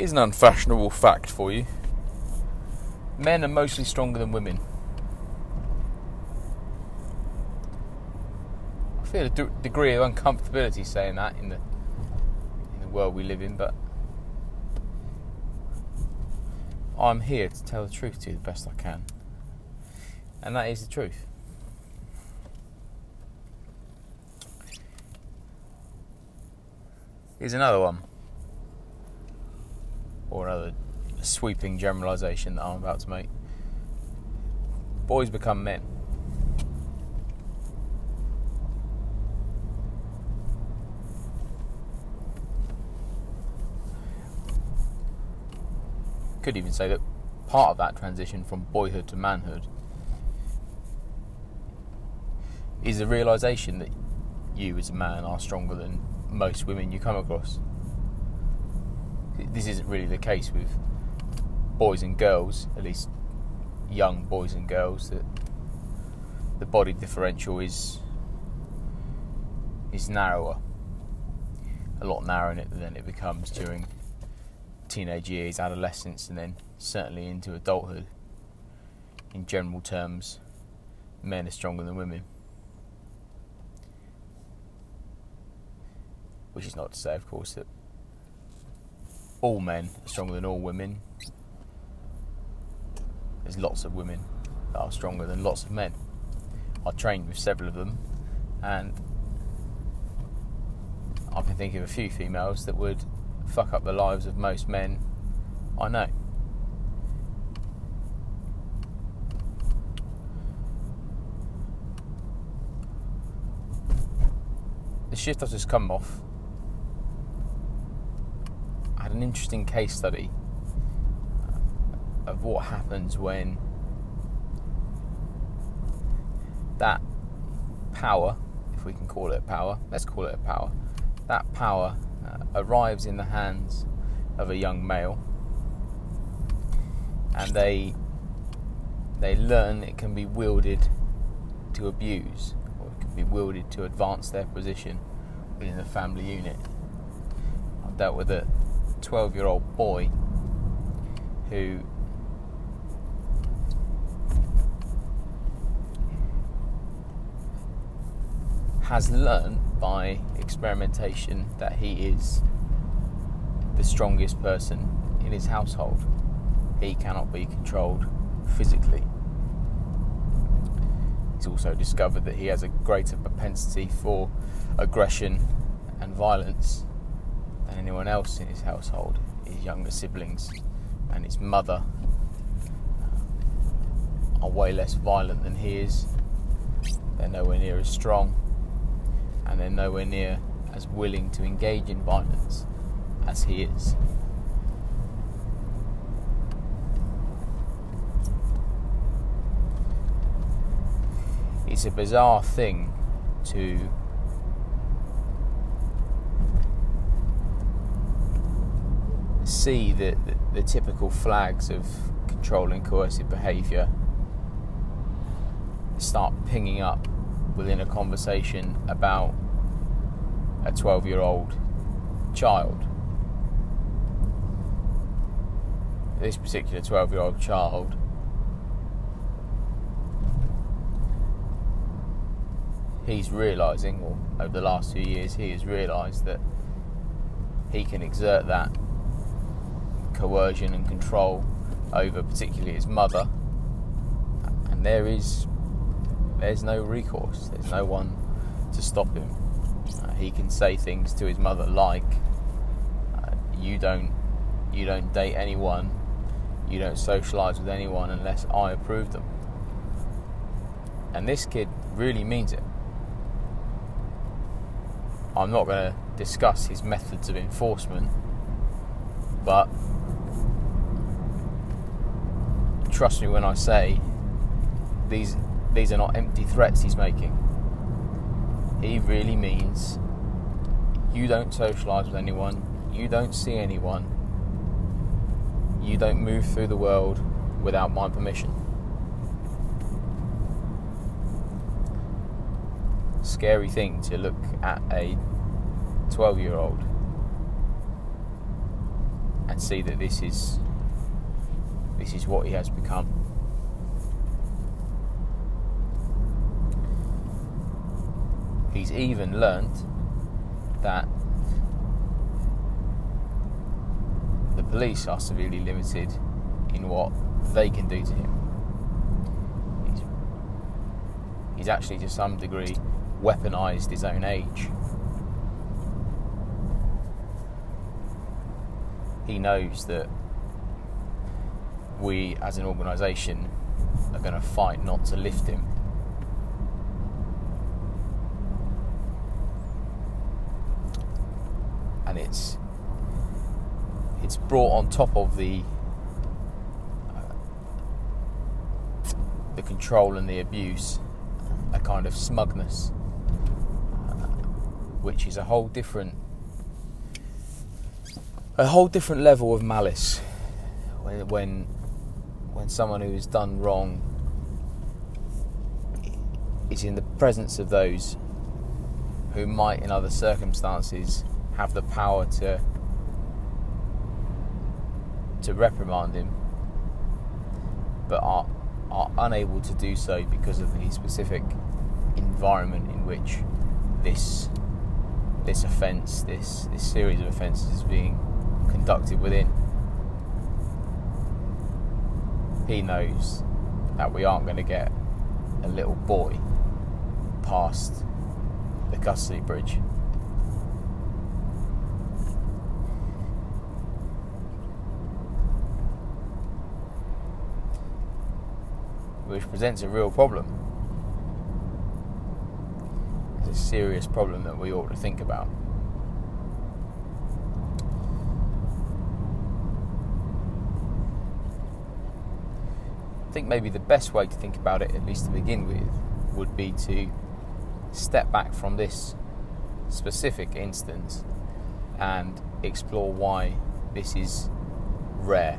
Here's an unfashionable fact for you men are mostly stronger than women. I feel a d- degree of uncomfortability saying that in the in the world we live in, but I'm here to tell the truth to you the best I can, and that is the truth. Here's another one, or another sweeping generalisation that I'm about to make. Boys become men. Could even say that part of that transition from boyhood to manhood is the realization that you as a man are stronger than most women you come across. This isn't really the case with boys and girls, at least young boys and girls, that the body differential is is narrower, a lot narrower than it becomes during teenage years, adolescence, and then certainly into adulthood. In general terms, men are stronger than women. Which is not to say, of course, that all men are stronger than all women. There's lots of women that are stronger than lots of men. I trained with several of them, and I can think of a few females that would fuck up the lives of most men I know. The shift I've just come off had an interesting case study of what happens when that power, if we can call it power, let's call it a power, that power uh, arrives in the hands of a young male and they they learn it can be wielded to abuse or it can be wielded to advance their position within the family unit. I've dealt with a 12 year old boy who has learned by experimentation that he is the strongest person in his household. He cannot be controlled physically. He's also discovered that he has a greater propensity for aggression and violence than anyone else in his household, his younger siblings and his mother uh, are way less violent than he is. They're nowhere near as strong and they're nowhere near as willing to engage in violence as he is. It's a bizarre thing to see the, the, the typical flags of controlling coercive behaviour start pinging up within a conversation about a 12 year old child. This particular 12 year old child he's realizing, or over the last two years, he has realized that he can exert that coercion and control over particularly his mother. And there is there's no recourse. There's no one to stop him. Uh, he can say things to his mother like uh, you don't you don't date anyone. You don't socialize with anyone unless I approve them. And this kid really means it. I'm not going to discuss his methods of enforcement but trust me when I say these these are not empty threats he's making. He really means you don't socialise with anyone, you don't see anyone, you don't move through the world without my permission. Scary thing to look at a 12 year old and see that this is this is what he has become. He's even learnt that the police are severely limited in what they can do to him. He's, he's actually, to some degree, weaponized his own age. He knows that we, as an organisation, are going to fight not to lift him. And it's it's brought on top of the uh, the control and the abuse a kind of smugness which is a whole different a whole different level of malice when when, when someone who has done wrong is in the presence of those who might in other circumstances have the power to to reprimand him but are are unable to do so because of the specific environment in which this this offence, this this series of offences is being conducted within. He knows that we aren't going to get a little boy past the custody bridge. Which presents a real problem. It's a serious problem that we ought to think about. I think maybe the best way to think about it, at least to begin with, would be to step back from this specific instance and explore why this is rare,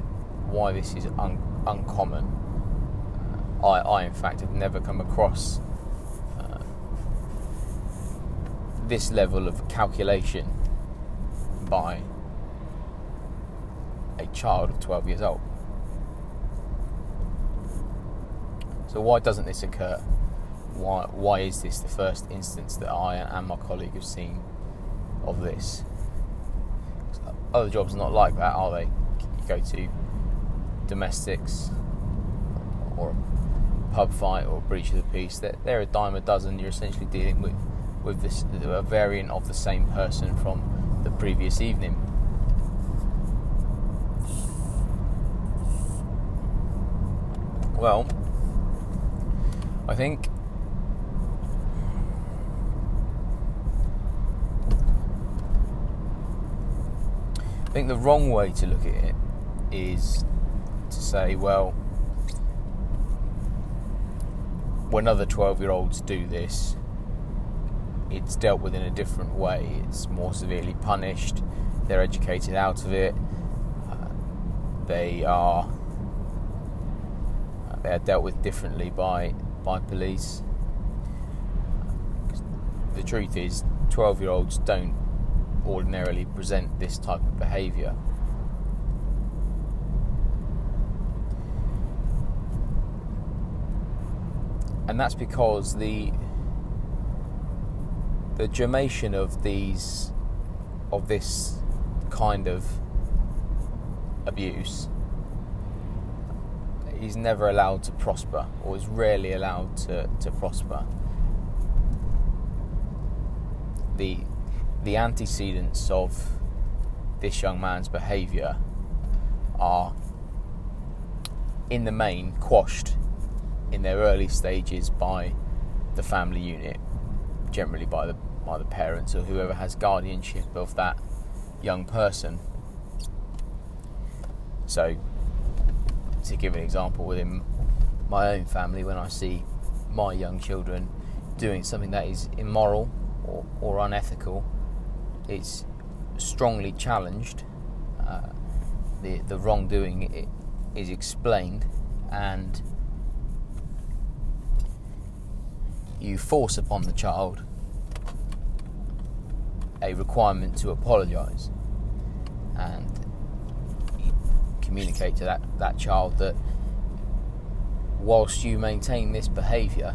why this is un- uncommon. Uh, I, I, in fact, have never come across uh, this level of calculation by a child of 12 years old. So, why doesn't this occur? Why, why is this the first instance that I and my colleague have seen of this? Other jobs are not like that, are they? You go to domestics or a pub fight or a breach of the peace, they're, they're a dime a dozen. You're essentially dealing with with this a variant of the same person from the previous evening. Well, I think I think the wrong way to look at it is to say, well, when other 12 year olds do this, it's dealt with in a different way. It's more severely punished. They're educated out of it. Uh, they are uh, they are dealt with differently by by police. The truth is, twelve-year-olds don't ordinarily present this type of behaviour. And that's because the the germation of these of this kind of abuse is never allowed to prosper or is rarely allowed to, to prosper. The the antecedents of this young man's behaviour are in the main quashed in their early stages by the family unit, generally by the by the parents or whoever has guardianship of that young person. So, to give an example within my own family, when I see my young children doing something that is immoral or, or unethical, it's strongly challenged. Uh, the the wrongdoing is explained, and you force upon the child a requirement to apologise. And communicate to that, that child that whilst you maintain this behaviour,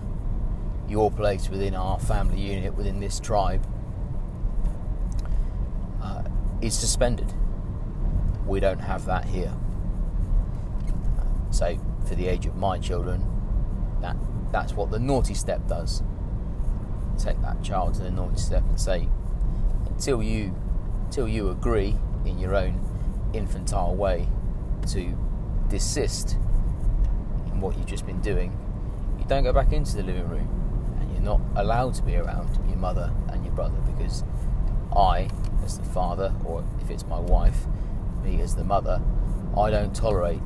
your place within our family unit, within this tribe, uh, is suspended. We don't have that here. So, for the age of my children, that that's what the naughty step does. Take that child to the naughty step and say, until you, until you agree in your own infantile way to desist in what you've just been doing, you don't go back into the living room and you're not allowed to be around your mother and your brother because I, as the father, or if it's my wife, me as the mother, I don't tolerate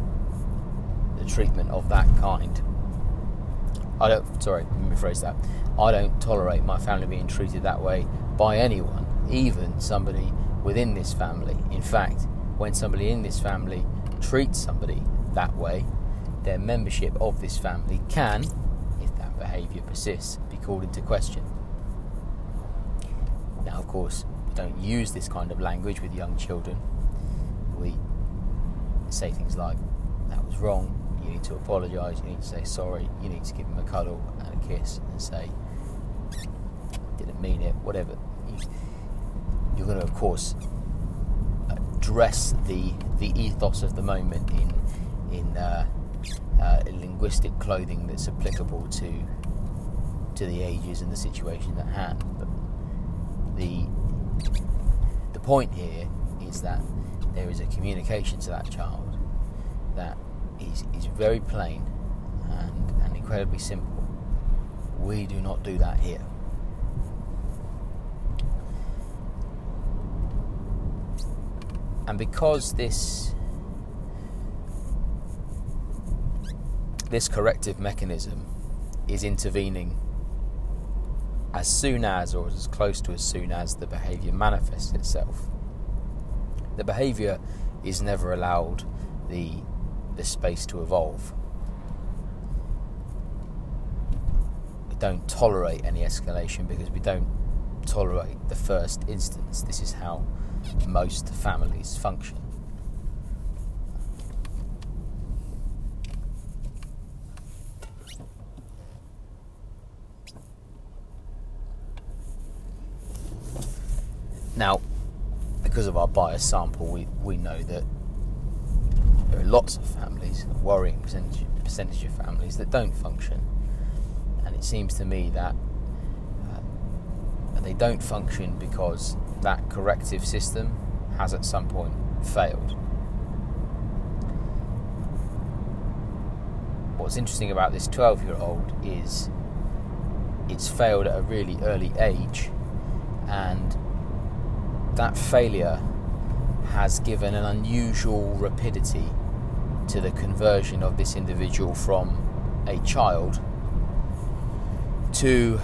the treatment of that kind. I don't, sorry, let me rephrase that. I don't tolerate my family being treated that way by anyone, even somebody within this family. In fact, when somebody in this family treats somebody that way, their membership of this family can, if that behaviour persists, be called into question. Now, of course, we don't use this kind of language with young children. We say things like, that was wrong, you need to apologise, you need to say sorry, you need to give them a cuddle and a kiss and say, didn't mean it, whatever. You're going to, of course, dress the the ethos of the moment in in uh, uh, linguistic clothing that's applicable to to the ages and the situation at hand. But the the point here is that there is a communication to that child that is, is very plain and, and incredibly simple. We do not do that here. And because this this corrective mechanism is intervening as soon as or as close to as soon as the behavior manifests itself. The behavior is never allowed the the space to evolve. We don't tolerate any escalation because we don't tolerate the first instance. This is how most families function. Now, because of our bias sample, we, we know that there are lots of families, a worrying percentage, percentage of families, that don't function. And it seems to me that uh, they don't function because that corrective system has at some point failed. What's interesting about this 12 year old is it's failed at a really early age, and that failure has given an unusual rapidity to the conversion of this individual from a child to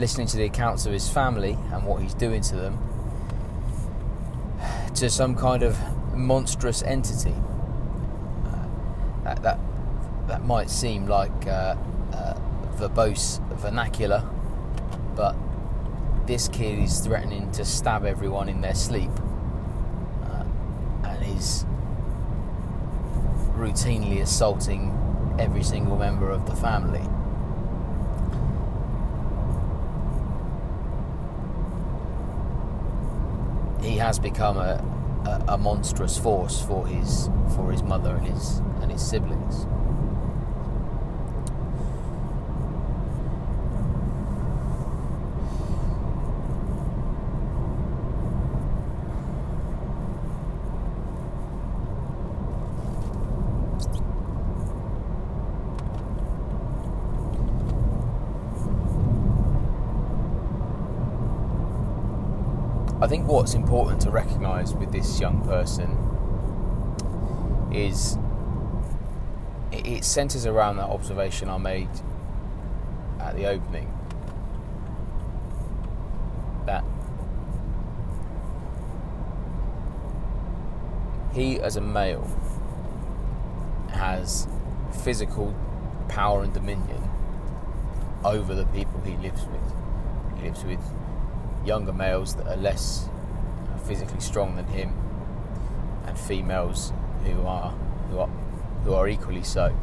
listening to the accounts of his family and what he's doing to them to some kind of monstrous entity. Uh, that, that, that might seem like uh, uh, verbose vernacular, but this kid is threatening to stab everyone in their sleep uh, and is routinely assaulting every single member of the family. Has become a, a, a, monstrous force for his for his mother and his and his siblings. What's important to recognise with this young person is it centres around that observation I made at the opening that he, as a male, has physical power and dominion over the people he lives with. He lives with younger males that are less physically strong than him, and females who are who are who are equally so.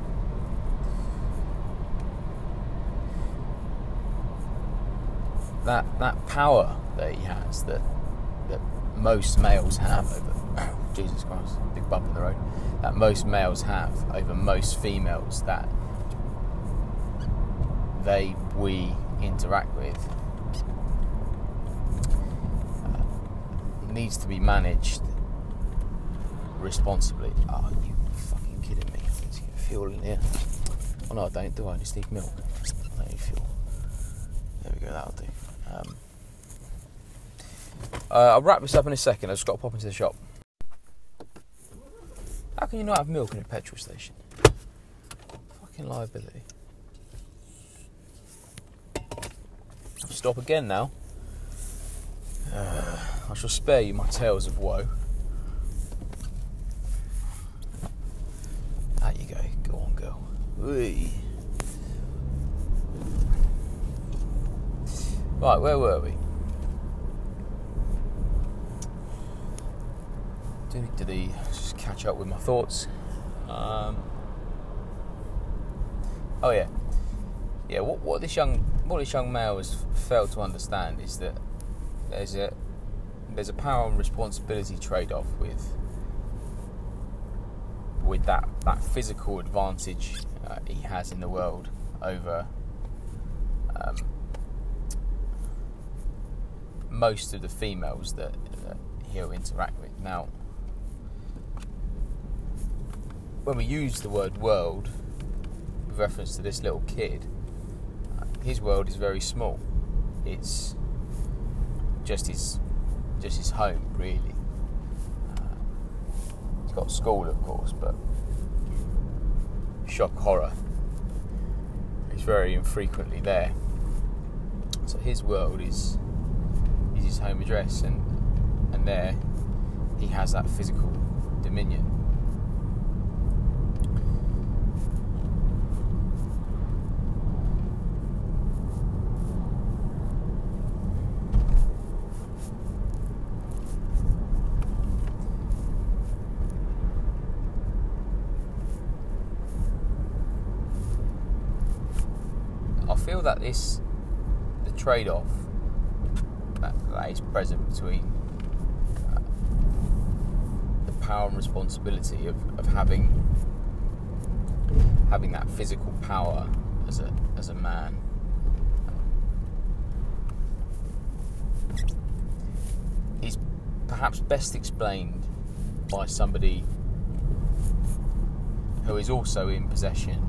That that power that he has that that most males have over Jesus Christ, big bump in the road. That most males have over most females that they we interact with needs to be managed responsibly. Oh, you fucking kidding me? Let's get fuel in here. Oh no, I don't do I? I just need milk. I need fuel. There we go, that'll do. Um, uh, I'll wrap this up in a second. I've just got to pop into the shop. How can you not have milk in a petrol station? Fucking liability. Stop again now. Uh, I shall spare you my tales of woe. There you go. Go on, girl. Whee. Right, where were we? Did he just catch up with my thoughts? Um, oh yeah, yeah. What, what this young what this young male has failed to understand is that there's a there's a power and responsibility trade off with with that that physical advantage uh, he has in the world over um, most of the females that, that he'll interact with. Now, when we use the word world with reference to this little kid, his world is very small. It's just his just his home, really. Uh, he's got school, of course, but shock horror. He's very infrequently there. So his world is is his home address, and and there he has that physical dominion. Feel that this the trade-off that, that is present between uh, the power and responsibility of, of having having that physical power as a as a man. Is perhaps best explained by somebody who is also in possession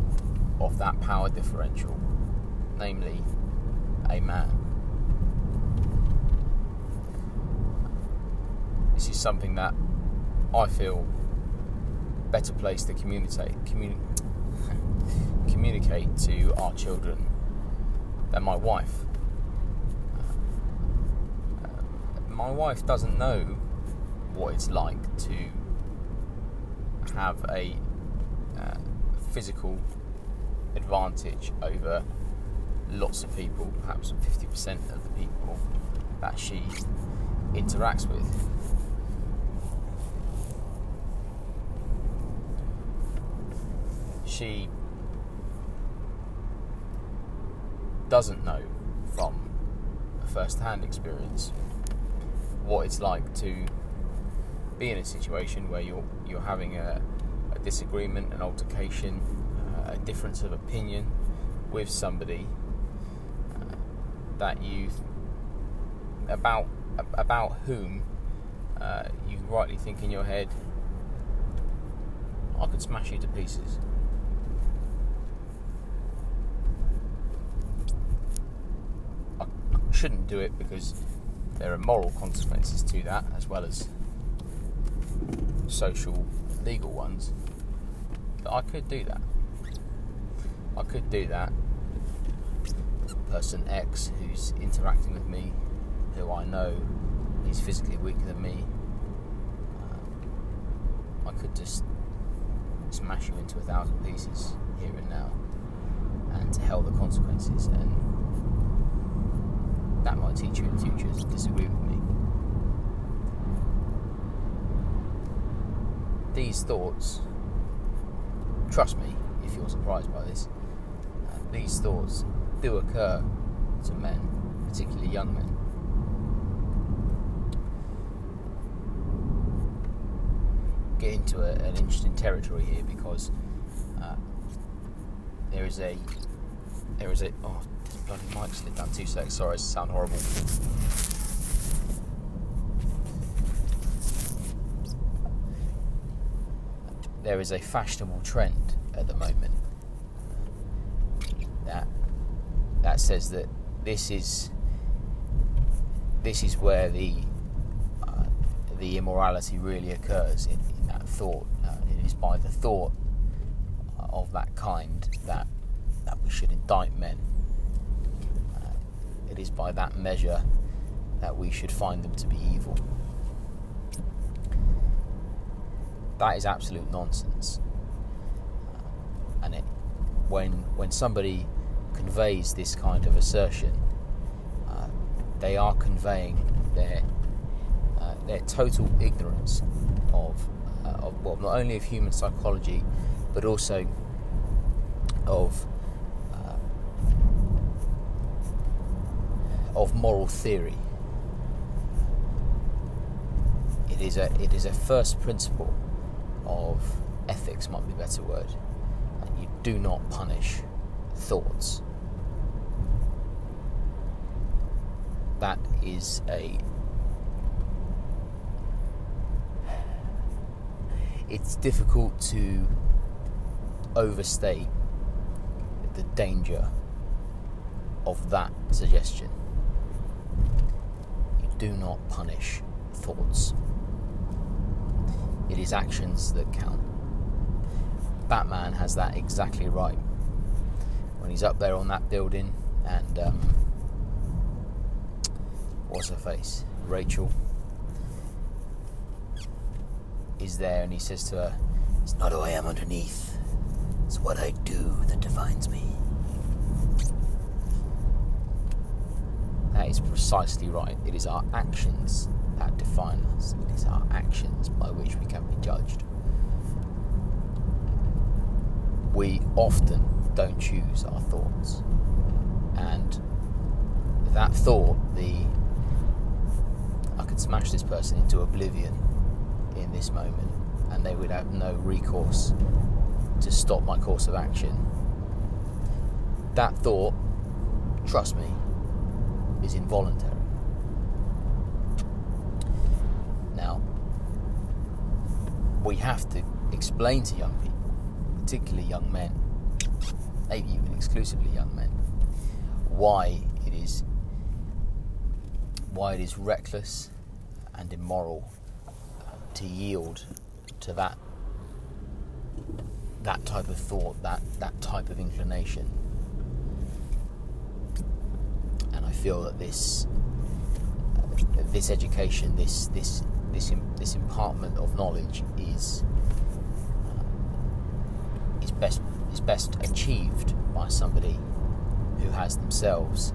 of that power differential namely a man. This is something that I feel better placed to communicate communi- communicate to our children than my wife. Uh, my wife doesn't know what it's like to have a uh, physical advantage over lots of people, perhaps 50% of the people that she interacts with. She doesn't know from a first hand experience what it's like to be in a situation where you're you're having a, a disagreement, an altercation, uh, a difference of opinion with somebody that you about about whom uh, you rightly think in your head, I could smash you to pieces. I shouldn't do it because there are moral consequences to that as well as social, legal ones. But I could do that. I could do that person X who's interacting with me, who I know is physically weaker than me, uh, I could just smash you into a thousand pieces here and now, and to hell the consequences. And that might teach you in future to disagree with me. These thoughts, trust me if you're surprised by this, uh, these thoughts do occur to men, particularly young men. Get into a, an interesting territory here because uh, there is a there is a oh bloody mic slid down two seconds. Sorry, it sound horrible. There is a fashionable trend at the moment that that says that this is this is where the uh, the immorality really occurs in, in that thought. Uh, it is by the thought of that kind that that we should indict men. Uh, it is by that measure that we should find them to be evil. That is absolute nonsense. Uh, and it, when when somebody conveys this kind of assertion, uh, they are conveying their uh, their total ignorance of, uh, of well, not only of human psychology, but also of uh, of moral theory. It is a it is a first principle of ethics, might be a better word. You do not punish thoughts. That is a it's difficult to overstate the danger of that suggestion. You do not punish thoughts. It is actions that count. Batman has that exactly right. When he's up there on that building and um, what's her face? Rachel is there and he says to her, It's not who I am underneath, it's what I do that defines me. That is precisely right. It is our actions that define us, it is our actions by which we can be judged. We often don't choose our thoughts. And that thought, the smash this person into oblivion in this moment, and they would have no recourse to stop my course of action. That thought, trust me, is involuntary. Now, we have to explain to young people, particularly young men, maybe even exclusively young men, why it is why it is reckless and immoral to yield to that that type of thought, that that type of inclination. And I feel that this uh, this education, this this this this impartment of knowledge is uh, is best is best achieved by somebody who has themselves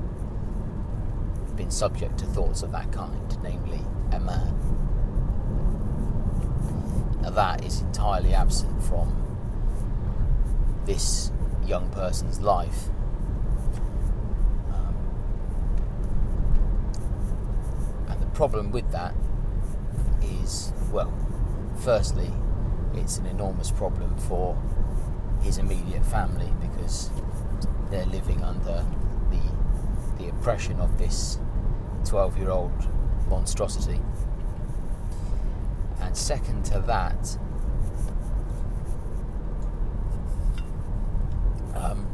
been subject to thoughts of that kind, namely Now, that is entirely absent from this young person's life. Um, and the problem with that is, well, firstly, it's an enormous problem for his immediate family because they're living under the the oppression of this 12 year old monstrosity. And second to that, um,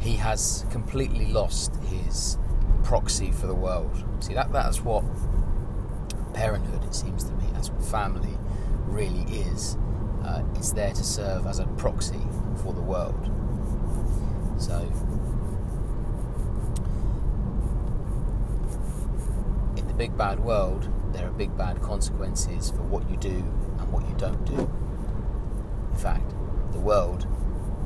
he has completely lost his proxy for the world. See, that that's what parenthood, it seems to me, that's what family really is. Uh, it's there to serve as a proxy for the world. So, in the big bad world, there are big bad consequences for what you do and what you don't do. In fact, the world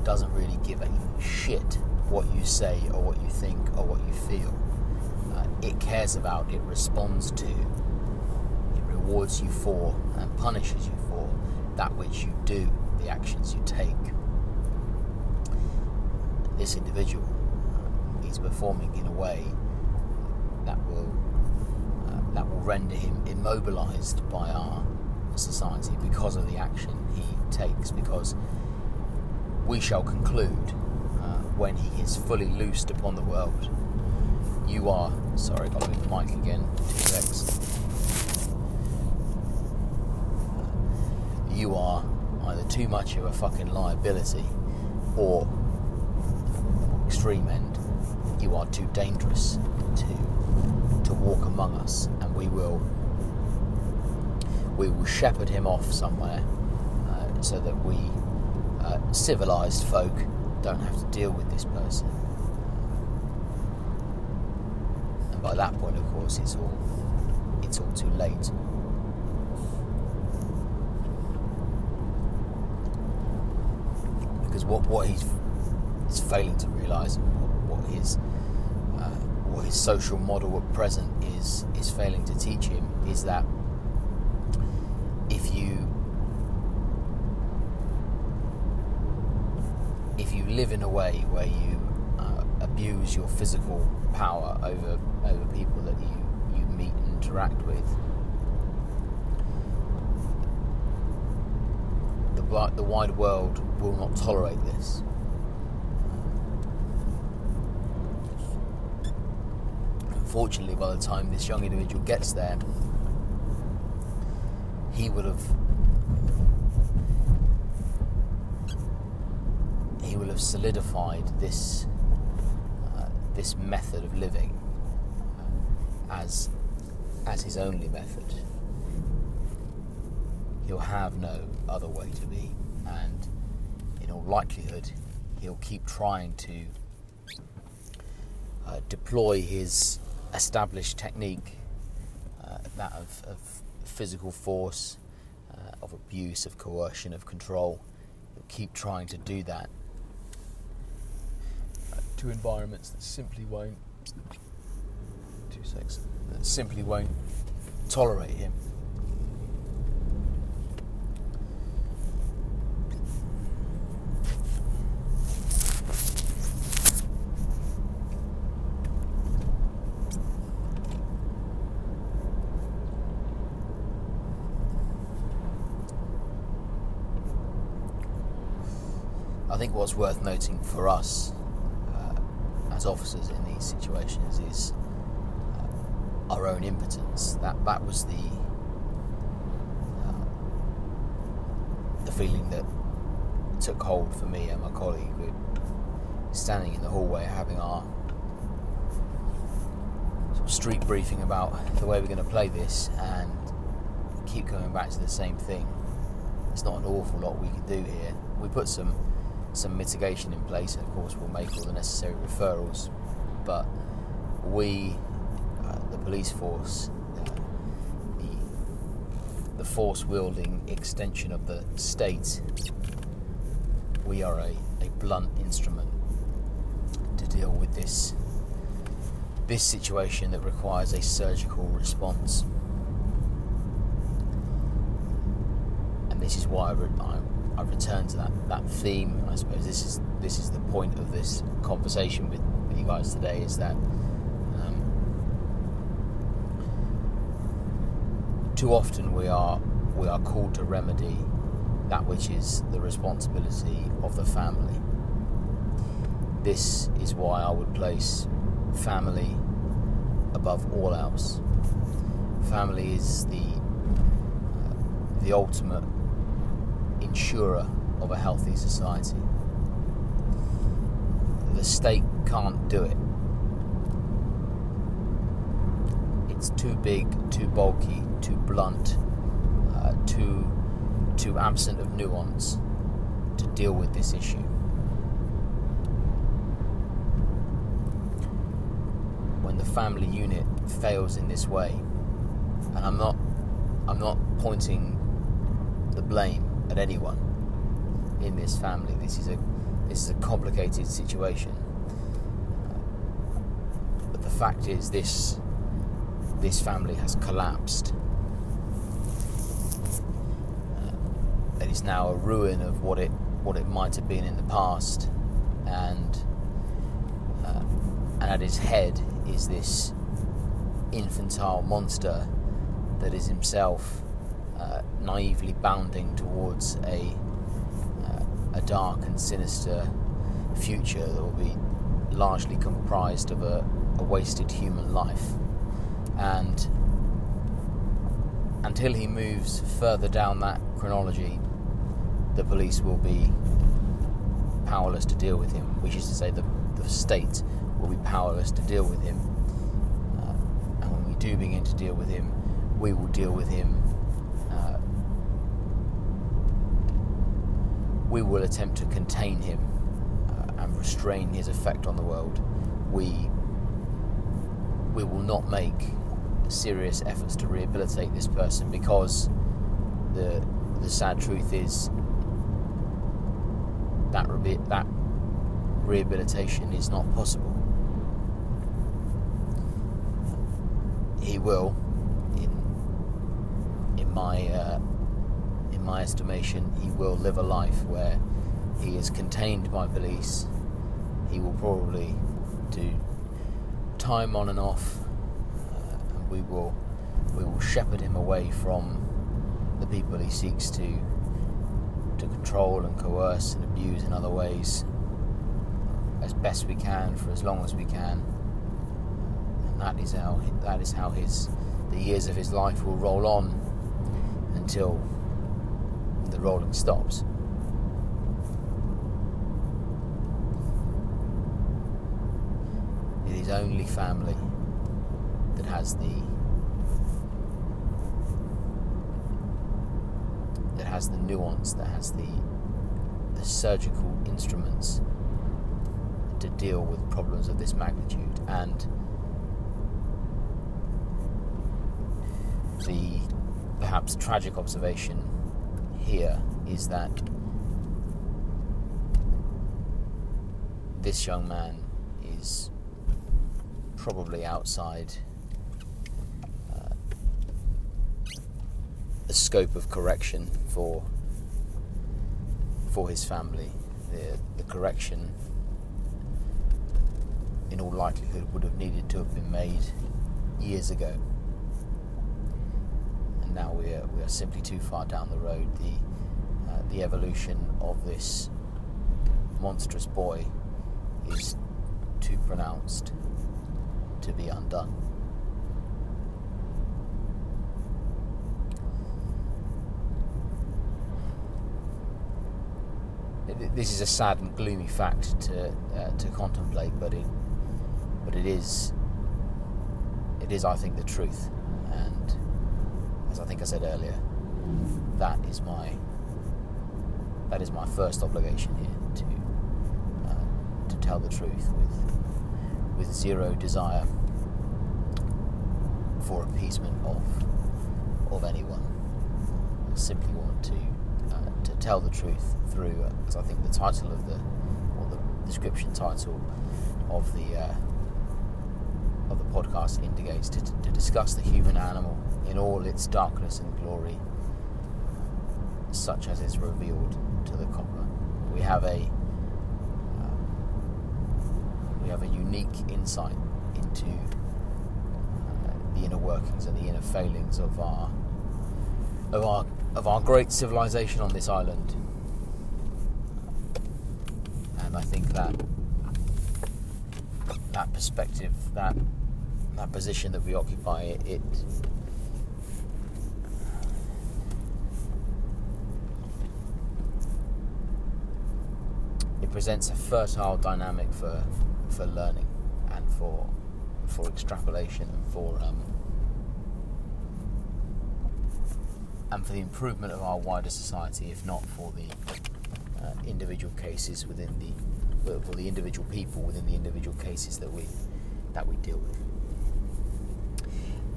doesn't really give a shit what you say or what you think or what you feel. uh, it cares about, it responds to, it rewards you for, and punishes you for that which you do, the actions you take. This individual uh, is performing in a way that will that will render him immobilized by our society because of the action he takes. Because we shall conclude uh, when he is fully loosed upon the world. You are sorry, got to move the mic again. Two secs. You are either too much of a fucking liability or extreme end, you are too dangerous to to walk among us, and we will we will shepherd him off somewhere uh, so that we uh, civilized folk don't have to deal with this person. And by that point, of course, it's all it's all too late. Because what what he's, he's failing to realise, what, what his his social model at present is is failing to teach him, is that if you if you live in a way where you uh, abuse your physical power over over people that you, you meet and interact with, the the wide world will not tolerate this. Unfortunately, by the time this young individual gets there, he would have he will have solidified this uh, this method of living uh, as as his only method. He'll have no other way to be, and in all likelihood, he'll keep trying to uh, deploy his established technique, uh, that of, of, physical force, uh, of abuse, of coercion, of control. He'll keep trying to do that to environments that simply won't two seconds that simply won't tolerate him. What's worth noting for us as officers in these situations is uh, our own impotence. That that was the uh, the feeling that took hold for me and my colleague. We standing in the hallway having our sort of street briefing about the way we're going to play this, and keep coming back to the same thing. There's not an awful lot we can do here. We put some some mitigation in place, and of course, we'll make all the necessary referrals. But we, uh, the police force, uh, the, the force wielding extension of the state, we are a, a blunt instrument to deal with this this situation that requires a surgical response. And this is why I, I return to that, that theme. I suppose this is this is the point of this conversation with, you guys today is that um, too often we are we are called to remedy that which is the responsibility of the family. This is why I would place family above all else. Family is the uh, the ultimate insurer of a healthy society. The state can't do it. It's too big, too bulky, too blunt, uh, too too absent of nuance to deal with this issue. When the family unit fails in this way, and I'm not I'm not pointing the blame at anyone in this family. This is a this is a complicated situation. but the fact is, this this family has collapsed. Uh, it is now a ruin of what it what it might have been in the past, and uh, and at his head is this infantile monster that is himself naively bounding towards a uh, a dark and sinister future that will be largely comprised of a, a wasted human life. And until he moves further down that chronology, the police will be powerless to deal with him, which is to say, the, the state will be powerless to deal with him. Uh, and when we do begin to deal with him, we will deal with him. Uh, we will attempt to contain him uh, and restrain his effect on the world. We we will not make serious efforts to rehabilitate this person because the the sad truth is that re- that rehabilitation is not possible. He will, in in my uh, my estimation, he will live a life where he is contained by police. He will probably do time on and off, uh, and we will we will shepherd him away from the people he seeks to to control and coerce and abuse in other ways as best we can for as long as we can. And that is how that is how his the years of his life will roll on until the rolling stops. It is only family that has the that has the nuance, that has the the surgical instruments to deal with problems of this magnitude and the perhaps tragic observation here is that this young man is probably outside uh, the scope of correction for for his family. The, the correction, in all likelihood, would have needed to have been made years ago, now we are we are simply too far down the road. The uh, the evolution of this monstrous boy is too pronounced to be undone. This is a sad and gloomy fact to uh, to contemplate, but it but it is it is, I think, the truth, and as I think I said earlier, that is my that is my first obligation here to uh, to tell the truth with with zero desire for appeasement of of anyone. I simply want to uh, to tell the truth through, uh, as I think the title of the or the description title of the uh, of the podcast indicates to, to discuss the human animal in all its darkness and glory, such as is revealed to the copper. We have a we have a unique insight into uh, the inner workings and the inner failings of our of our of our great civilization on this island. And I think that that perspective, that that position that we occupy, it it presents a fertile dynamic for for learning and for for extrapolation and for um, and for the improvement of our wider society, if not for the uh, individual cases within the for the individual people within the individual cases that we that we deal with.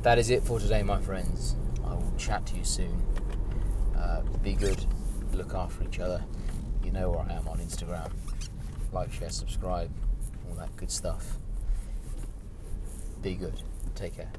That is it for today, my friends. I will chat to you soon. Uh, be good, look after each other. You know where I am on Instagram. Like, share, subscribe all that good stuff. Be good. Take care.